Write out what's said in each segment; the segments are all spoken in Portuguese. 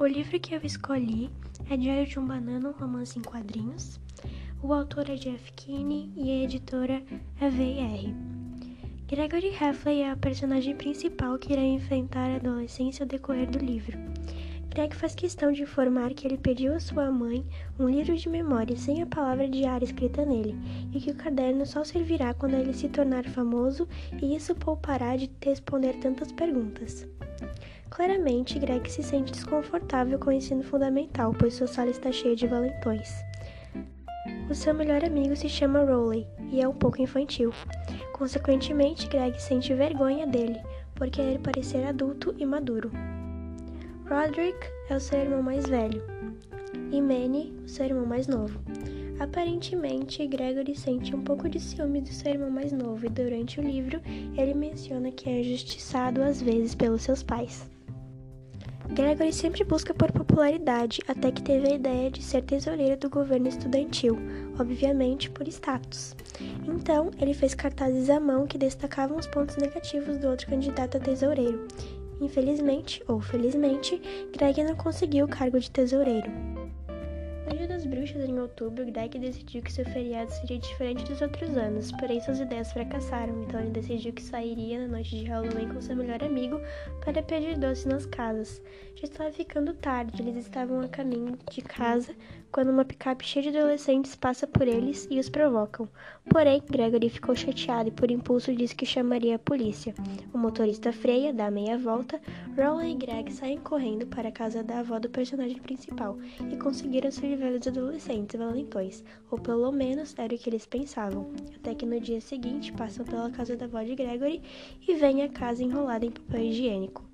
O livro que eu escolhi é Diário de um Banana, um romance em quadrinhos. O autor é Jeff Kinney e a editora é V&R. Gregory Heffley é a personagem principal que irá enfrentar a adolescência ao decorrer do livro. Greg faz questão de informar que ele pediu à sua mãe um livro de memória sem a palavra diária escrita nele, e que o caderno só servirá quando ele se tornar famoso e isso poupará de responder tantas perguntas. Claramente, Greg se sente desconfortável com o ensino fundamental, pois sua sala está cheia de valentões. O seu melhor amigo se chama Rowley e é um pouco infantil. Consequentemente, Greg sente vergonha dele, por querer parecer adulto e maduro. Roderick é o seu irmão mais velho e Manny, o seu irmão mais novo. Aparentemente, Gregory sente um pouco de ciúme do seu irmão mais novo e durante o livro ele menciona que é injustiçado às vezes pelos seus pais. Gregory sempre busca por popularidade, até que teve a ideia de ser tesoureiro do governo estudantil, obviamente por status. Então, ele fez cartazes à mão que destacavam os pontos negativos do outro candidato a tesoureiro. Infelizmente, ou felizmente, Greg não conseguiu o cargo de tesoureiro. Das Bruxas, em outubro, Greg decidiu que seu feriado seria diferente dos outros anos, porém suas ideias fracassaram, então ele decidiu que sairia na noite de Halloween com seu melhor amigo para pedir doce nas casas. Já estava ficando tarde, eles estavam a caminho de casa quando uma picape cheia de adolescentes passa por eles e os provocam. Porém, Gregory ficou chateado e por impulso disse que chamaria a polícia. O motorista freia, dá meia volta, Rowley e Greg saem correndo para a casa da avó do personagem principal e conseguiram se livrar dos adolescentes valentões, ou pelo menos era o que eles pensavam. Até que no dia seguinte passam pela casa da avó de Gregory e vêm a casa enrolada em papel higiênico.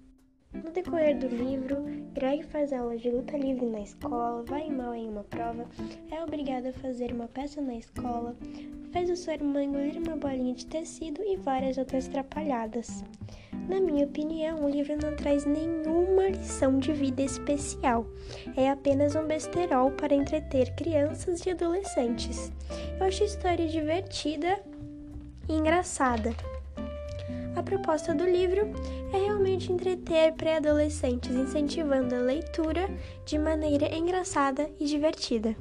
No decorrer do livro, Greg faz aulas de luta livre na escola, vai mal em uma prova, é obrigado a fazer uma peça na escola, faz o seu irmão engolir uma bolinha de tecido e várias outras atrapalhadas. Na minha opinião, o livro não traz nenhuma lição de vida especial. É apenas um besterol para entreter crianças e adolescentes. Eu acho a história divertida e engraçada. A proposta do livro é realmente entreter pré-adolescentes, incentivando a leitura de maneira engraçada e divertida.